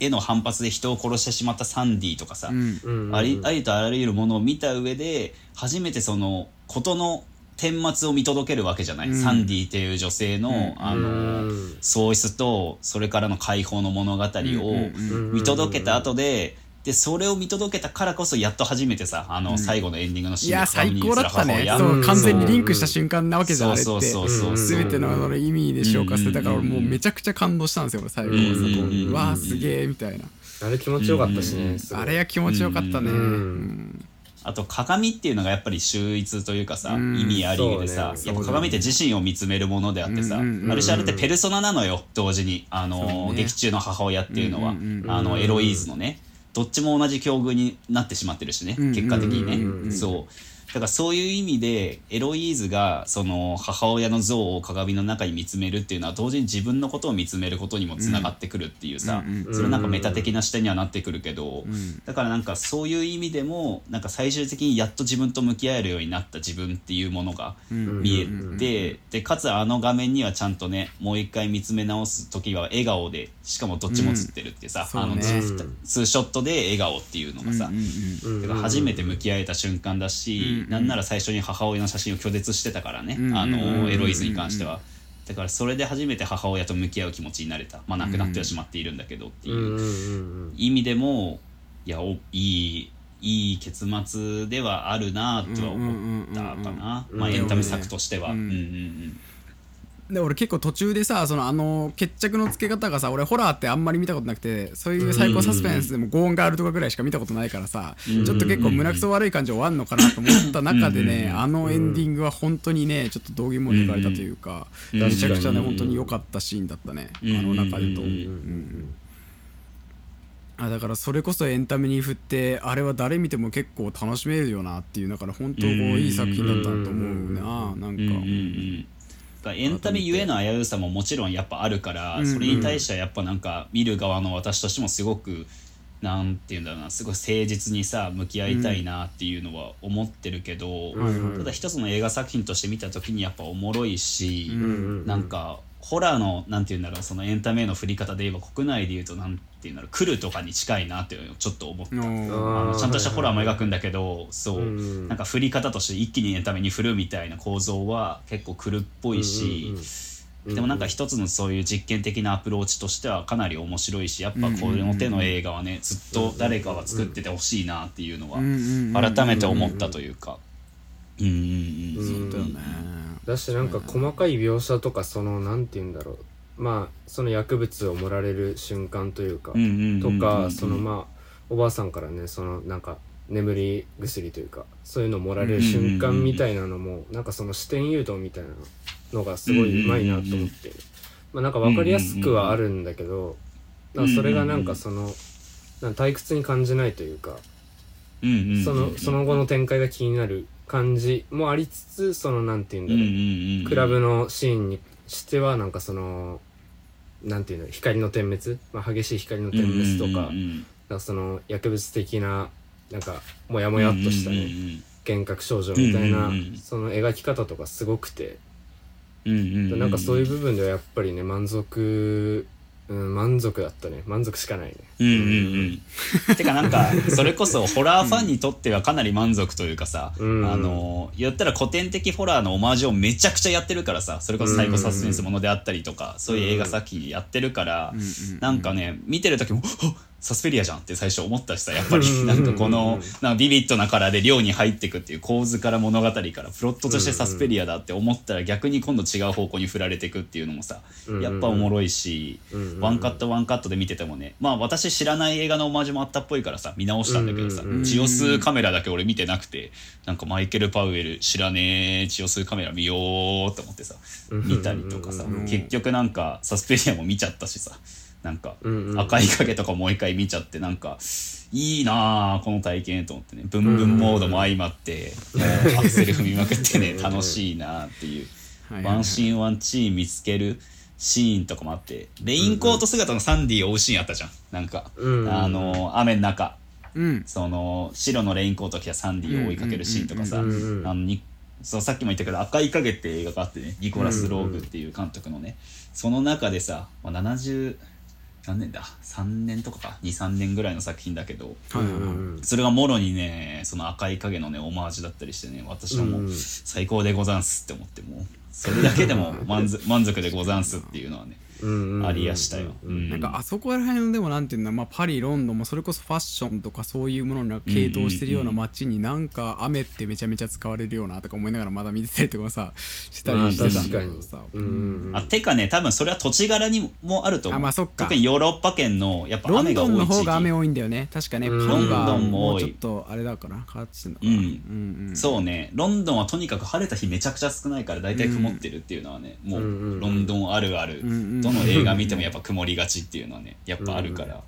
への反発で人を殺してしまったサンディとかさ、ありありとあらゆるものを見た上で初めてその事の顛末を見届けるわけじゃない、うん。サンディっていう女性の、ん。あのうん喪失とそれからの解放の物語をうん見届けた後ででそれを見届けたからこそやっと初めてさあの最後のエンディングのシーンいや最高だったね。そう完全にリンクした瞬間なわけじゃんあれって。そうそうそうそう全てのその意味で消化してたからうん俺もうめちゃくちゃ感動したんですよ俺最後うんそこ。うんうわーすげえみたいな。あれ気持ちよかったしうん。ねあれは気持ちよかったね。うん。うんあと鏡っていうのがやっぱり秀逸というかさ、うん。意味ありげでさ、ね。やっぱ鏡って自身を見つめるものであってさ、ある種あれってペルソナなのよ同時に。あの、ね。劇中の母親っていうのは、あのエロイーズのね。どっちも同じ境遇になってしまってるしね、うん。結果的にね、そうだからそういう意味でエロイーズがその母親の像を鏡の中に見つめるっていうのは同時に自分のことを見つめることにもつながってくるっていうさ、うんうんそれなんかメタ的な視点にはなってくるけど、ん。だからなんかそういう意味でもなんか最終的にやっと自分と向き合えるようになった自分っていうものがうん見えて、でかつあの画面にはちゃんとねもう一回見つめ直す時は笑顔でしかもどっちも映ってるってさ、あのツーショットで笑顔っていうのがさ、うんうんうんだから初めて向き合えた瞬間だし、うんなんなら最初に母親の写真を拒絶してたからね、うんあうんのエロイズに関しては。だからそれで初めて母親と向き合う気持ちになれた。まあ亡くなってはしまっているんだけどっていう。意味でもいやおいいいい結末ではあるなとは思ったかな。まあエンタメ作としては。ううんんうんうんで俺結構途中でさそのあの決着のつけ方がさ俺ホラーってあんまり見たことなくてそういうサイコサスペンスでもゴーンガールとかぐらいしか見たことないからさちょっと結構胸くそ悪い感じ終わんのかなと思った中でねあのエンディングは本当にねちょっと道義も抜かれたというかうん。めちゃくちゃねうん本当に良かったシーンだったねあうん。の中でと。うあだからそれこそエンタメに振ってあれは誰見ても結構楽しめるよなっていうだから本当こういい作品だったなと思うななんかエンタメゆえの危うさももちろんやっぱあるから、それに対してはやっぱなんか見る側の私としてもすごくなんていうんだろうなすごい誠実にさ向き合いたいなっていうのは思ってるけど、ただ一つの映画作品として見た時にやっぱおもろいし、なんかホラーのなんていうんだろうそのエンタメへの振り方で言えば国内で言うとなんていうんだろう来るとかに近いなっていうのをちょっと思った。おあーのちゃんとしたホラーも描くんだけどそう、うんなんか振り方として一気にエンタメに振るみたいな構造は結構来るっぽいし、でもなんか一つのそういう実験的なアプローチとしてはかなり面白いしやっぱこの手の映画はねずっと誰かが作っててほしいなっていうのは改めて思ったというか。うんうんうん。そうだよねだしなんか細かい描写とかそのなんて言うんだろう。まあその薬物を盛られる瞬間というかとかそのまあおばあさんからねそのなんか眠り薬というかそういうの盛られる瞬間みたいなのもなんかその視点誘導みたいなのがすごいうまいなと思って。まあなんか分かりやすくはあるんだけどなんかそれがなんかそのなんか退屈に感じないというかそのその後の展開が気になる感じもありつつそのなんて言うんだろう。クラブのシーンにしてはなんかそのなんていうの光の点滅、まあ、激しい光の点滅とか,、かその薬物的ななんかモヤモヤっとしたね、幻覚症状みたいな、その描き方とかすごくて、うなんかそういう部分ではやっぱりね満足、うん、満足だったね。満足しかないね。うんうんうん。てかなんかそれこそホラーファンにとってはかなり満足というかさ、うん。あの言ったら古典的ホラーのオマージュをめちゃくちゃやってるからさそれこそサイコサスペンスものであったりとか、そういう映画作品やってるから、なんかね見てる時も「あっサスペリアじゃん」って最初思ったしさやっぱり。うん。なんかこのなんかビビッドなカラーで寮に入ってくっていう構図から物語からプロットとしてサスペリアだって思ったら逆に今度違う方向に振られてくっていうのもさやっぱおもろいし、うん。ワンカットワンカットで見ててもねまあ私知らない映画のオマージュもあったっぽいからさ見直したんだけどさ、うん。うんうんジオスカメラだけ俺見てなくてなんかマイケル・パウエル知らねえジオスカメラ見ようと思ってさ見たりとかさ、結局なんかサスペリアも見ちゃったしさなんかうんうん。うん赤い影とかもう一回見ちゃってなんかいいなあこの体験と思ってね。ブンブンモードも相まってもうアク セル踏みまくってね楽しいなあっていう。ワンシーンワンシーン見つけるシーンとかもあってレインコート姿のサンディを追うシーンあったじゃん。なんか、うんあの雨の中。うん。その白のレインコート着たサンディを追いかけるシーンとかさ、うんうんうんうん。あのにそうさっきも言ったけど「赤い影」って映画があってねニコラス・ローグっていう監督のね、その中でさ、まあ、70何年だ？3年とかか。23年ぐらいの作品だけど、それがもろにねその赤い影のねオマージュだったりしてね私はもううん。最高でござんすって思ってもうそれだけでも満足 満足でござんすっていうのはねありやしたよ。うん。なんかあそこら辺でもなんていうんだ、まあ、パリロンドンもそれこそファッションとかそういうものに傾倒してるような街になんか雨ってめちゃめちゃ使われるようなとか思いながらまだ見てたりとかさしたまありしてたん確かにだけどさ、うんうんうん。あてかね多分それは土地柄にもあると思う。あまあそっか。特にヨーロッパ圏のやっぱロン雨が多い地域。ドンの方が雨多いんだよね。確かね。パうんリがロンドンもうちょっとあれだから変わってんのかな、うん。うんうんそうね。ロンドンはとにかく晴れた日めちゃくちゃ少ないから大体曇ってるっていうのはね、もうロンドンあるある、んうんどの映画見てもやっぱ曇りがちっていうのはねやっぱあるから、なんか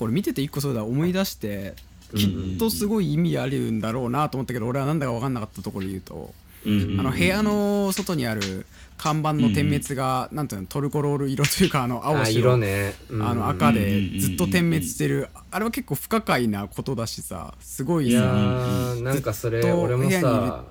俺見てて一個そうだ思い出してきっとすごい意味あるんだろうなと思ったけど俺はなんだか分かんなかったところで言うと、うんあの部屋の外にある看板の点滅が、なんていうのトルコロール色というかあの青あ白色ね。うん。あの赤でずっと点滅してる。あれは結構不可解なことだしさすごいさーなんかそれ俺も部屋にいる。さ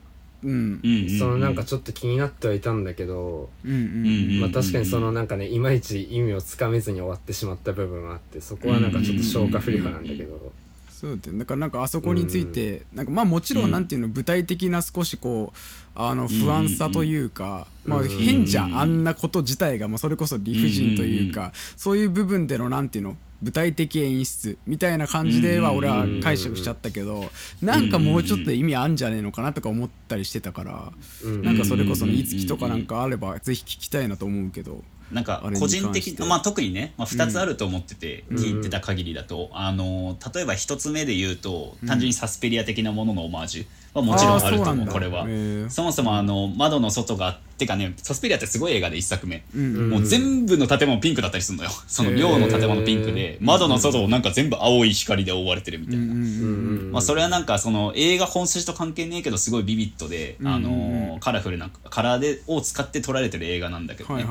うん。そのなんかちょっと気になってはいたんだけど、うんうんまあ確かにそのなんかねいまいち意味をつかめずに終わってしまった部分はあってそこはなんかちょっと消化不良なんだけど。そうだよだからなんかあそこについて、なんかまあもちろんなんていうの、具体的な少しこうあの不安さというか、まあ変じゃん、あんなこと自体がもうそれこそ理不尽というか、そういう部分でのなんていうの具体的演出みたいな感じでは俺は解釈しちゃったけど、なんかもうちょっと意味あんじゃねえのかなとか思ったりしてたから、うん。なんかそれこそのいつきとかなんかあればぜひ聞きたいなと思うけど。なんか個人的まあ特にね、まあ、2つあると思ってて、聞いてた限りだと、あの例えば1つ目で言うと単純にサスペリア的なもののオマージュはもちろんあると思うこれは。へー。そもそもあの窓の外がてかねサスペリアってすごい映画で1作目、んもう全部の建物ピンクだったりするのよ。その寮の建物ピンクで窓の外をなんか全部青い光で覆われてるみたいな、うんうんまあ、それはなんかその映画本筋と関係ねえけどすごいビビッドで、あのカラフルなカラーでを使って撮られてる映画なんだけどね、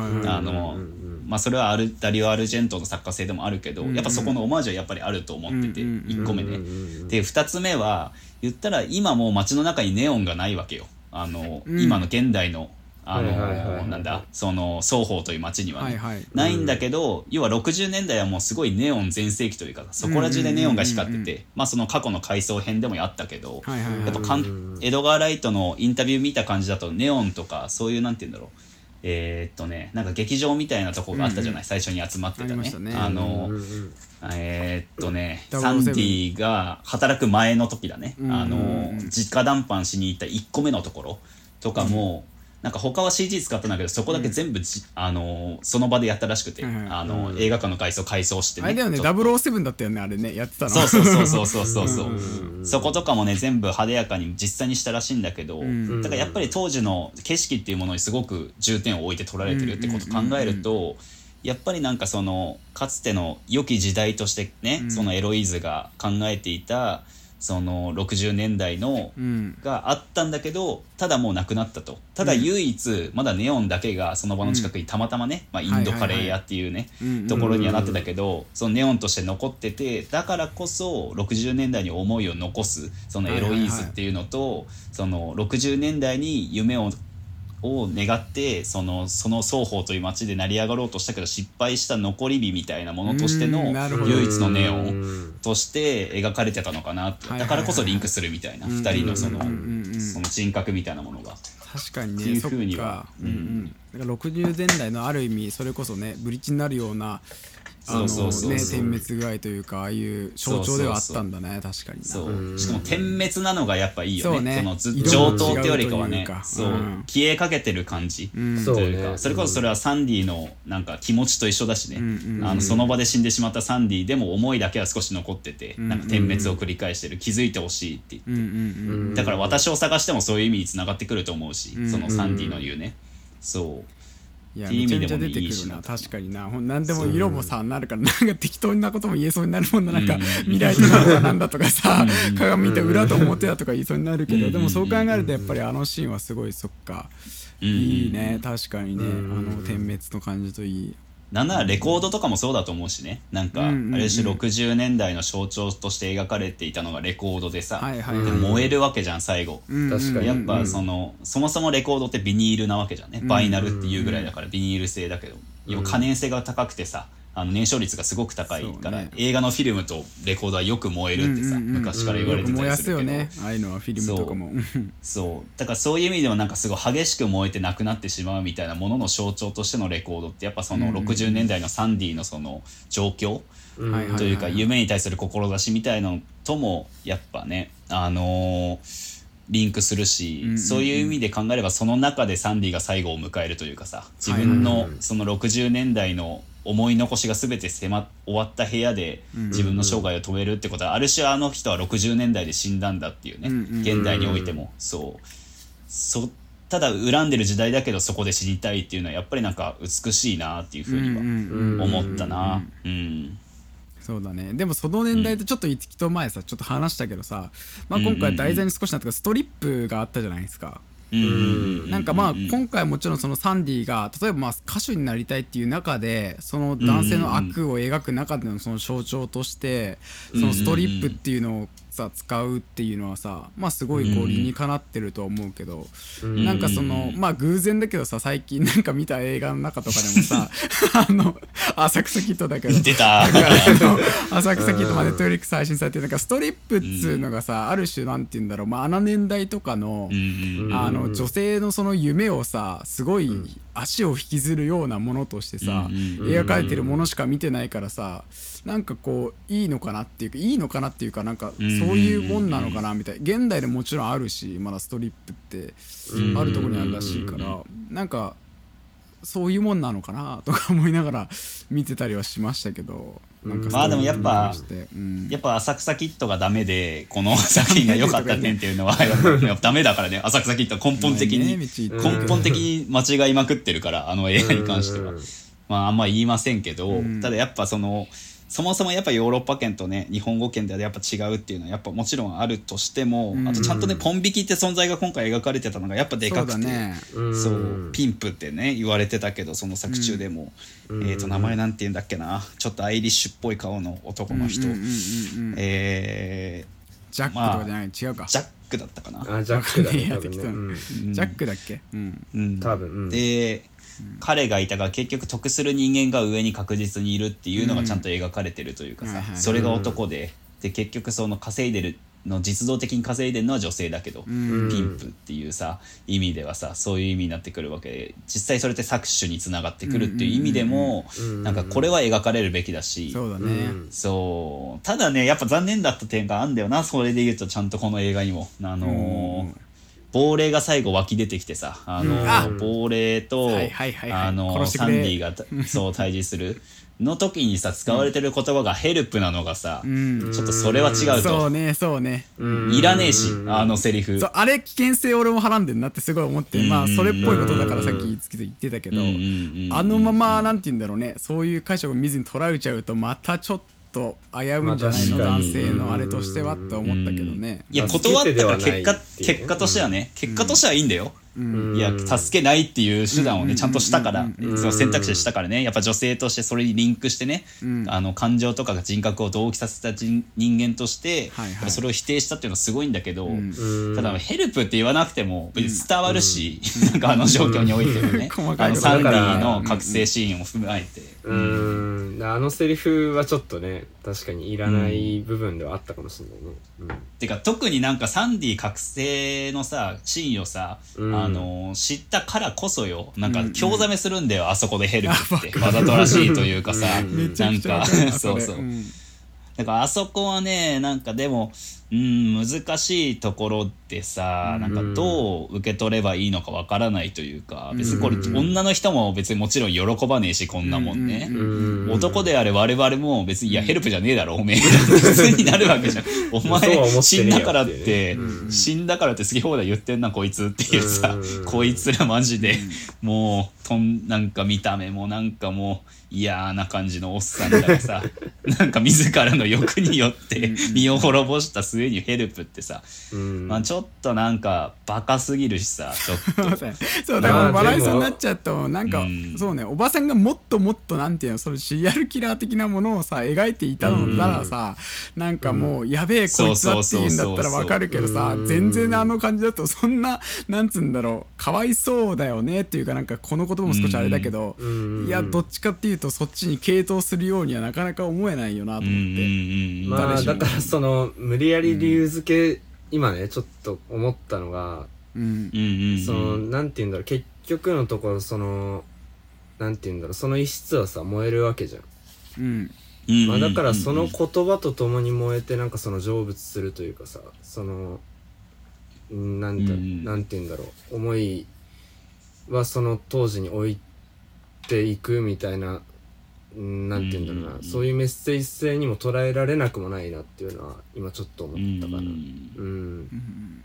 それはアルダリオ・アルジェントの作家性でもあるけど、やっぱそこのオマージュはやっぱりあると思ってて、うんうん1個目ね。で2つ目は言ったら今もう街の中にネオンがないわけよ。あの、うん。今の現代のあの、なんだその双方という街にはね、はいはい。ないんだけど、要は60年代はもうすごいネオン全盛期というかそこら中でネオンが光ってて、まあその過去の回想編でもあったけど、はいはいはい。やっぱかん江戸川ライトのインタビュー見た感じだとネオンとかそういうなんて言うんだろうえーっとねなんか劇場みたいなとこがあったじゃない、最初に集まってたね。あね。あの、うんうんえーっとね007サンディが働く前の時だね、うんあのうんうん。直談判しに行った1個目のところとかも、なんか他は CG 使ったんだけどそこだけ全部じ、あのその場でやったらしくて、あの映画館の改装改装してねあれだよねちょっと。007だったよねあれねやってたの。そうそうそうそうそうそうそう。そことかもね全部派手やかに実際にしたらしいんだけど、ん。だからやっぱり当時の景色っていうものにすごく重点を置いて撮られてるってことを考えると、やっぱりなんかそのかつての良き時代としてね、うん。そのエロイーズが考えていたその60年代のうん。があったんだけどただもうなくなったと。ただ唯一まだネオンだけがその場の近くにたまたまね、まあ、インドカレー屋っていうね、うんところにはなってたけど、そのネオンとして残っててだからこそ60年代に思いを残すそのエロイーズっていうのと、その60年代に夢をを願ってそのその双方という街で成り上がろうとしたけど失敗した残り火みたいなものとしてうのんなるほど。唯一のネオンうん。として描かれてたのかなってだからこそリンクするみたいなうん2人のそのその人格みたいなものが。確かにっていうねそっ風にはん。うん。だから60年代のある意味それこそねブリッジになるようなあのそうそうそう。ね点滅具合というかああいう象徴ではあったんだね確かにな。そう。うん。しかも点滅なのがやっぱいいよね。ね。その上等ってよりかはね。そう。うん。消えかけてる感じというか。ねそれこそそれはサンディのなんか気持ちと一緒だしね。あのその場で死んでしまったサンディでも思いだけは少し残っててうんなんか点滅を繰り返してる。気づいてほしいってうんうんうんだから私を探してもそういう意味につながってくると思うしうん。そのサンディの言うね。そういめちゃめちゃ出てくるな。確かにな。ほんなんでも色もさなるからなんか 適当なことも言えそうになるもんななんかうん。未来とかなんだとかさうん。鏡見て裏と表だとか言いそうになるけうん。どでもそう考えるとやっぱりあのシーンはすごいそっか。うん。いいね。確かにね。あうん。の点滅の感じといいなんならレコードとかもそうだと思うしね。なんかあれし60年代の象徴として描かれていたのがレコードでさ、はいはいではい。燃えるわけじゃん最後、うん確かに。やっぱうんその、そもそもレコードってビニールなわけじゃんね、うん。バイナルっていうぐらいだからビニール製だけど、要は可燃性が高くてさあの燃焼率がすごく高いから、ね映画のフィルムとレコードはよく燃えるってさ、昔から言われてたりするけど、よねああいうのはフィルムとかもそう。だからそういう意味でもなんかすごい激しく燃えてなくなってしまうみたいなものの象徴としてのレコードってやっぱそのうんうんうん。60年代のサンディのその状況。というか夢に対する志みたいのともやっぱねあのーリンクするし、そういう意味で考えればその中でサンディが最後を迎えるというかさ自分のその60年代の思い残しが全て迫終わった部屋でうん自分の生涯を止めるってことはある種あの人は60年代で死んだんだっていうね現代においても。そう。そただ恨んでる時代だけどそこで死にたいっていうのはやっぱりなんか美しいなっていうふうにはうん思ったな。うん。そうだね。でもその年代とちょっと一と前さちょっと話したけどさ、まあ、今回題材に少しなったけどストリップがあったじゃないですか。うんうんうんなんかまあ今回もちろんそのサンディが例えばまあ歌手になりたいっていう中でその男性の悪を描く中でのその象徴としてそのストリップっていうのをさ使うっていうのはさまあすごいこう理にかなってるとは思うけどうん。なんかそのまあ偶然だけどさ最近 なんか見た映画の中とかでもさ あの浅草キッドだけど出た。浅草キッドまでトフリックス配信されてる。なんかストリップっつうのがさ、ある種なんて言うんだろう、まあ、あの年代とかの、うんうんあの女性のその夢をさすごい足を引きずるようなものとしてさ、描かれてるものしか見てないからさなんかこういいのかなっていうかいいのかなっていうかなん。かそういうもんなのかなみたい。な現代でもちろんあるしまだストリップってあるところにあるらしいからなんかそういうもんなのかなとか思いながら見てたりはしましたけどまあでもやっぱそうん。やっぱ浅草キッドがダメでこの作品が良かった点っていうのは ダメだからね。浅草キッド根本的に根本的に間違いまくってるからあの映画に関しては。うん。まああんま言いませんけどうん。ただやっぱそのそもそもやっぱヨーロッパ圏とね日本語圏ではやっぱ違うっていうのはやっぱもちろんあるとしてもうん。あとちゃんとねポン引きって存在が今回描かれてたのがやっぱでかくてそうだね。うん。そうピンプってね言われてたけどその作中でも、うん。えー、と名前なんて言うんだっけな。ちょっとアイリッシュっぽい顔の男の人、えジャックとかじゃない、違うか。ージャックだったかな、あジャックだね。いや多分ね適当うんジャックだっけ？うん。うん。多分。うん。で、彼がいたが結局得する人間が上に確実にいるっていうのがちゃんと描かれてるというかさ、それが男でで結局その稼いでるの実動的に稼いでるのは女性だけど、ん。ピンプっていうさ意味ではさそういう意味になってくるわけ。で実際それって搾取につながってくるっていう意味でも、うんなんかこれは描かれるべきだし、そうだね、うん。そう。ただねやっぱ残念だった点があんだよなそれで言うとちゃんとこの映画にも。あのー亡霊が最後湧き出てきてさあのうん。あ。亡霊とはいはいはいはい。あのサンディがたそう対峙する。の時にさ使われてる言葉がヘルプなのがさ、うん。ちょっとそれは違うと。そうねそうね。うん。いらねえしあのセリフ。あれ危険性俺もはらんでんなってすごい思ってまあそれっぽいことだからさっき言ってたけどあのままなんて言うんだろうね。そういう解釈を見ずに捉えちゃうとまたちょっと危ういんじゃないの？男性のあれとしてはって思ったけどね。いや助断ったら結果結果としてはね結果としてはいいんだよ、うんいや助けないっていう手段をねちゃんとしたから。うん。その選択肢したからね。やっぱ女性としてそれにリンクしてねん。あの感情とか人格を同期させた人人間としてはいはい。それを否定したっていうのはすごいんだけどん。ただヘルプって言わなくても別に伝わるしなんかあの状況においてもね。あのサンディの覚醒シーンを踏まえて。うん。あのセリフはちょっとね確かにいらない部分ではあったかもしれないね。てか特になんかサンディ覚醒のさシーンをさ、うん。あの知ったからこそよ。なんか興ざめするんだよ、あそこでヘルプって。わざとらしいというかさ、うん。めちゃくちゃなんかわかるなそうそう、んだからあそこはねなんかでもうん難しいところでさなんかどう受け取ればいいのかわからないというか別にこれうん女の人も別にもちろん喜ばねえしこんなもんね、男であれ我々も別に、いや、ヘルプじゃねえだろ、おめえ。普通になるわけじゃん。お前、って死んだからっって死んだからって好き放題言ってんな、こいつっていうさうん、こいつらマジで、もう、とん、なんか見た目もなんかもう、嫌な感じのおっさんだからさ、なんか自らの欲によって身を滅ぼした末にヘルプってさ、うん。まあちょっとなんか、バカすぎるしさ、ちょっと。そうだから笑いそうになっちゃうとなんかうん。そうねおばさんがもっともっとなんていうのそのシリアルキラー的なものをさ描いていたのならさなんかもうやべえこいつだっていうんだったらわかるけどさうん。全然あの感じだとそんななんつうんだろうかわいそうだよねっていうかなんかこの言葉も少しあれだけどうん。いやどっちかっていうとそっちに傾倒するようにはなかなか思えないよなと思って。うん。まあだからその無理やり理由付け、今ねちょっと思ったのがうん。そのなんて言うんだろう結局のところそのなんて言うんだろうその一室はさ燃えるわけじゃん、うん。うん。まあ、だからその言葉とともに燃えてなんかその成仏するというかさそのうんなんて、うん。なんて言うんだろう思いはその当時に置いていくみたいなうんなんて言うんだろうな、うんそういうメッセージ性にも捉えられなくもないなっていうのは今ちょっと思ったかな。うん。うん。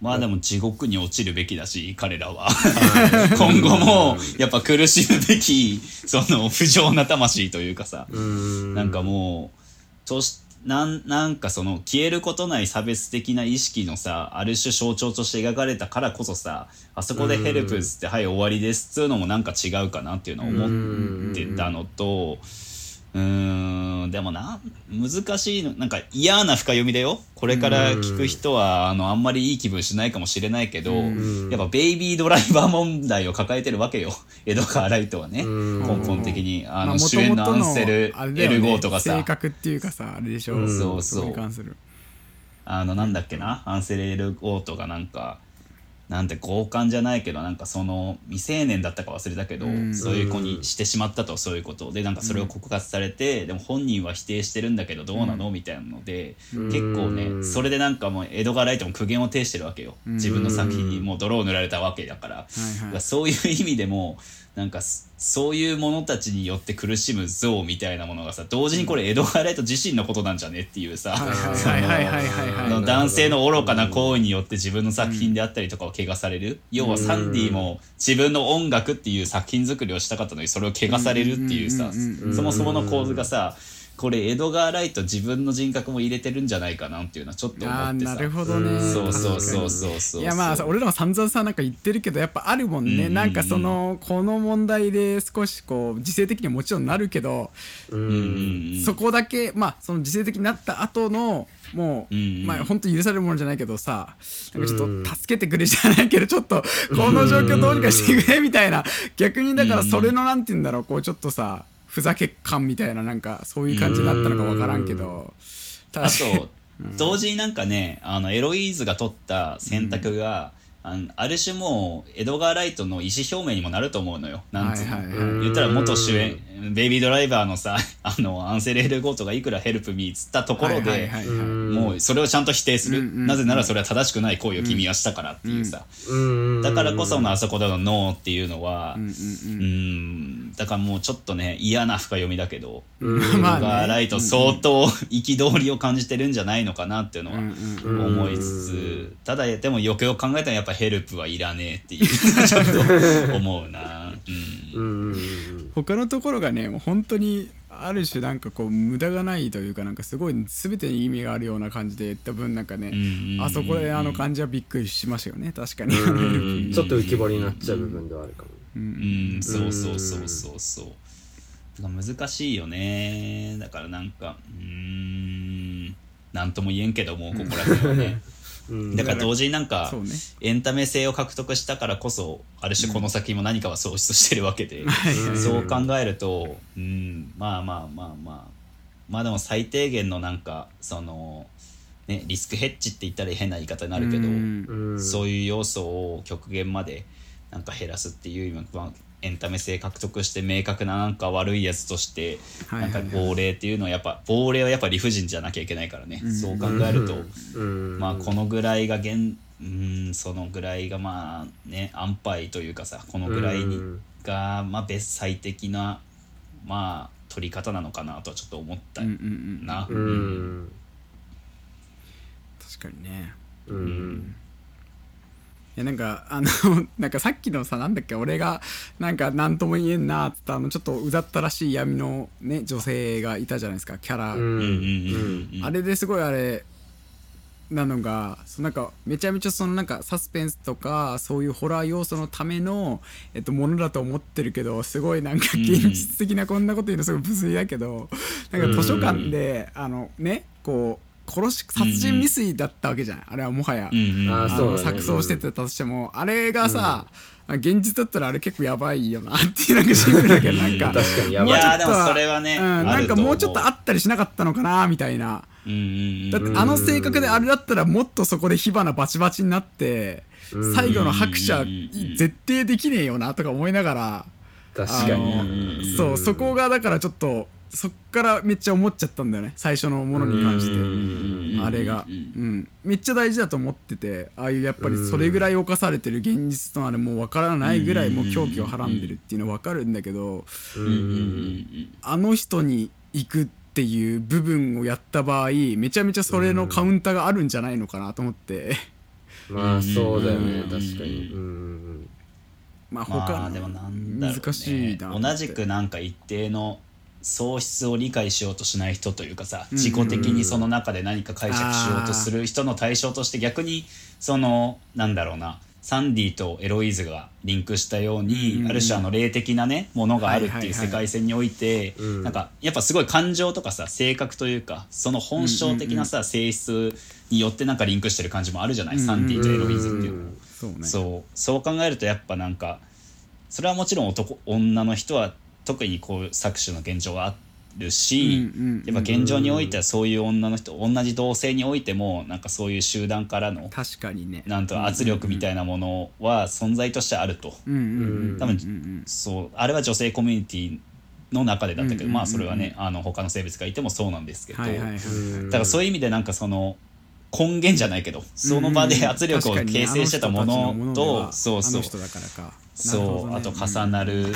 まあでも地獄に落ちるべきだし彼らは。今後もやっぱ苦しむべきその不浄な魂というかさ。うん。なんかもうとしなんなんかその消えることない差別的な意識のさある種象徴として描かれたからこそさあそこで「ヘルプ」っつって「はい終わりです」っつうのもなんか違うかなっていうのを思ってたのとうーんでもな難しいのなんか嫌な深読みだよ。これから聞く人はあのあんまりいい気分しないかもしれないけどん。やっぱベイビードライバー問題を抱えてるわけよ。江戸川ライトはねうん。根本的にあまあの主演のアンセル・ねエルゴーとかさ。性格っていうかさあれでしょ、うんそうそう。あのなんだっけなアンセル・エルゴーとかなんかなんて強姦じゃないけどなんかその未成年だったか忘れたけど、うん。そういう子にしてしまったとそういうこと。でなんかそれを告発されて、でも本人は否定してるんだけどどうなの、みたいなので、うん。結構ねそれでなんかもう江戸川ライトも苦言を呈してるわけよ、うん。自分の作品にもう泥を塗られたわけだから。はいだからはいそういう意味でもなんかそそういう者たちによって苦しむ像みたいなものがさ同時にこれ江戸川ライト自身のことなんじゃねっていうさ男性の愚かな行為によって自分の作品であったりとかを怪我される、要はサンディも自分の音楽っていう作品作りをしたかったのにそれを怪我されるっていうさうんうんうんうん。そもそもの構図がさこれ江戸川ライト自分の人格も入れてるんじゃないかなっていうのはちょっと思ってさ。なるほどね。うんそうそうそうそうそう。いやまあさ俺らも散々さなんか言ってるけどやっぱあるもんね、うん。うんうんなんかそのこの問題で少しこう自制的にはもちろんなるけど、ううん。そこだけまあその自制的になった後のもう、うん。うんまあ本当許されるものじゃないけどさなんかちょうんっと助けてくれじゃないけどちょっとこの状況どうにかしてくれみたいな。逆にだからそれのなんて言うんだろうこうちょっとさふざけ感みたいななんかそういう感じになったのかわからんけど。ただあと 同時になんかねあのエロイーズが取った選択が、あのある種もうエドガー・ライトの意思表明にもなると思うのよ。なんつうの、はいはいはい。言ったら元主演ベイビードライバーのさ あのアンセル・エルゴートがいくら help me っつったところで、もうそれをちゃんと否定する、なぜならそれは正しくない行為を君はしたからっていうさ、うんだからこそのあそこでのノーっていうのは、うんだからもうちょっとね嫌な深読みだけど、うん。まあライト相当憤りを感じてるんじゃないのかなっていうのは思いつつ、ただでもよくよく考えたらやっぱヘルプはいらねえっていうちょっと思うな。うん他のところがねもう本当にある種なんかこう無駄がないというかなんかすごい全てに意味があるような感じで言った分なんかね、うんあそこであの感じはびっくりしましたよね。確かに、うんちょっと浮き彫りになっちゃう部分ではあるかも。うん、そうそうそうそうそう。難しいよね。だからなんか、うーん、なんとも言えんけども、ここら辺はね。うん。だから同時になんかエンタメ性を獲得したからこそある種この先も何かは喪失してるわけで、そう考えると、うん、まあまあまあまあ。まあでも最低限のなんかその、ね、リスクヘッジって言ったら変な言い方になるけど、うん。うん。そういう要素を極限までなんか減らすっていう今まあエンタメ性獲得して明確ななんか悪いやつとしてないんか亡霊っていうのはやっぱ亡霊はやっぱ理不尽じゃなきゃいけないからね、そう考えると、うん。まあこのぐらいが現うんそのぐらいがまあね安牌というかさこのぐらいにうん。がまあ別最適なまあ取り方なのかなとはちょっと思ったうんうんうんな。うん。確かにね。うんいやなんかあの なんかさっきのさなんだっけ俺がなんか何とも言えんなっつったあのちょっとうざったらしい闇のね女性がいたじゃないですかキャラ、うん。うんうんうんうん。あれですごいあれなのがそのなんかめちゃめちゃそのなんかサスペンスとかそういうホラー要素のための、えっと、ものだと思ってるけどすごいなんか現実的なこんなこと言うのすごい無粋だけど、なんか図書館で、あのねこう殺し殺人未遂だったわけじゃない、あれはもはや。うんうんああそうだね。の錯綜してたとしても、あれがさ、現実だったらあれ結構やばいよなっていうなんかシンプルだけどなんか確かにやばい。いやーもうちょっとでもそれはねうん、あなんかもうちょっとあったりしなかったのかなみたいな。だってあの性格であれだったらもっとそこで火花バチバチになってうん。最後の拍車うん絶対できねえよなとか思いながらあ確かに。そうそこがだからちょっとそっからめっちゃ思っちゃったんだよね。最初のものに関して。うんあれがううんんめっちゃ大事だと思っててああいうやっぱりそれぐらい犯されてる現実とあれもう分からないぐらいもう狂気をはらんでるっていうの分かるんだけどあの人に行くっていう部分をやった場合めちゃめちゃそれのカウンターがあるんじゃないのかなと思って、まあそうだよね。うん。確かに。うん。まあ他、まあでもなんだろう、ね、難しいな同じくなんか一定の喪失を理解しようとしない人というかさうん自己的にその中で何か解釈しようとする人の対象として逆にそのなんだろうなサンディとエロイーズがリンクしたように、うんある種あの霊的なねものがあるっていう世界線において、うん。なんかやっぱすごい感情とかさ性格というかその本性的なさ、性質によってなんかリンクしてる感じもあるじゃない、サンディとエロイーズっていうのも。そうね。そう。そう考えるとやっぱなんかそれはもちろん男女の人は特にこう搾取の現状はあるし、やっぱ現状においてはそういう女の人同じ同性においてもなんかそういう集団からの確かにね。なんと圧力みたいなものは存在としてあると、多分そうあれは女性コミュニティの中でだったけど、まあそれはねあの他の性別がいてもそうなんですけど、だからそういう意味でなんかその根源じゃないけどその場で圧力を形成してたものと、そうそうそう、あと重なる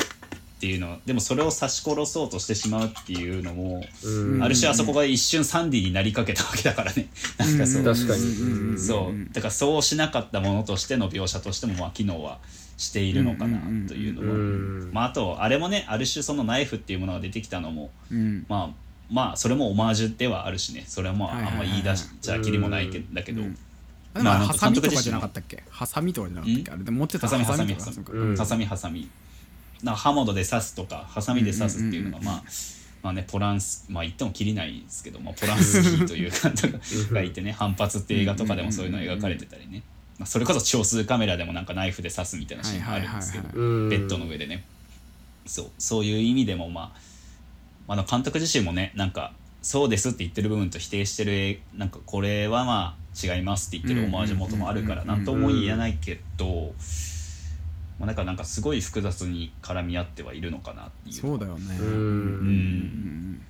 っていうのでもそれを刺し殺そうとしてしまうっていうのも、うん。ある種あそこが一瞬サンディになりかけたわけだからね。なんかそう、確かに。う。ん。そうだからそうしなかったものとしての描写としてもまあ機能はしているのかなというのは、うん。まあ、あとあれもねある種そのナイフっていうものが出てきたのもうん。まあまあそれもオマージュではあるしね。それはまああんま言い出しちゃきりもないけどだけど、ハサミとかじゃなかったっけ？ハサミとかじゃなかったっけ？あれで持ってたハサミハサミ。ハサミハサミな刃物で刺すとかハサミで刺すっていうのがまあまあねポランスまあ言っても切りないですけど、まあ、ポランスキーという監督がいてね反発って映画とかでもそういうの描かれてたりね、まあ、それこそ少数カメラでもなんかナイフで刺すみたいなシーンがあるんですけど、ベッドの上でね。そうそういう意味でもまあ、まあ、監督自身もねなんかそうですって言ってる部分と否定してるなんかこれはまあ違いますって言ってるオマージュ元もあるからうんうんうんなんとも言えないけど、まあ、なんかなんかすごい複雑に絡み合ってはいるのかなっていう。そうだよね。ううん。うん。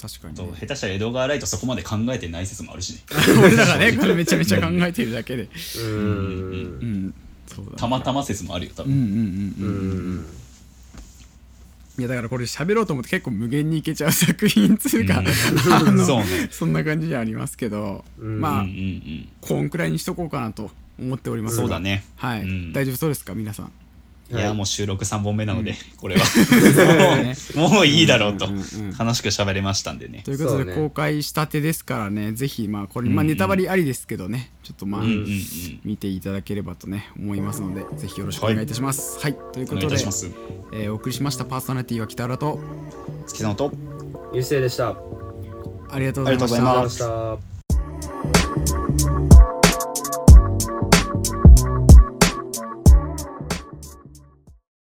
確かに、ね、下手したら江戸川ライトそこまで考えてない説もあるしね。俺らがねこれめちゃめちゃ考えてるだけで。うん。うんそうだね。たまたま説もあるよ多分、うんうんうんううん。んいやだからこれ喋ろうと思って結構無限にいけちゃう作品つうか、うん。あのそうね。そんな感じじゃありますけど、うん。まあ、うんうんうん。こんくらいにしとこうかなと思っております。がそうだね。はい、うん。大丈夫そうですか？皆さん。い。やもう収録3本目なので、これは。ねもう もういいだろうと。楽しく喋れましたんでね。ということで、公開したてですからねぜひまあこれ、まあ、ネタバレありですけどね。ちょっとまあ、うんうんうん。見ていただければとね思いますのでぜひよろしくお願いいたします。はい、というおことで願いいたします。えーお送りしましたパーソナリティは北原と。月野とゆうせいでした。あありがとうございました。ありがとうございりがとうごますざいました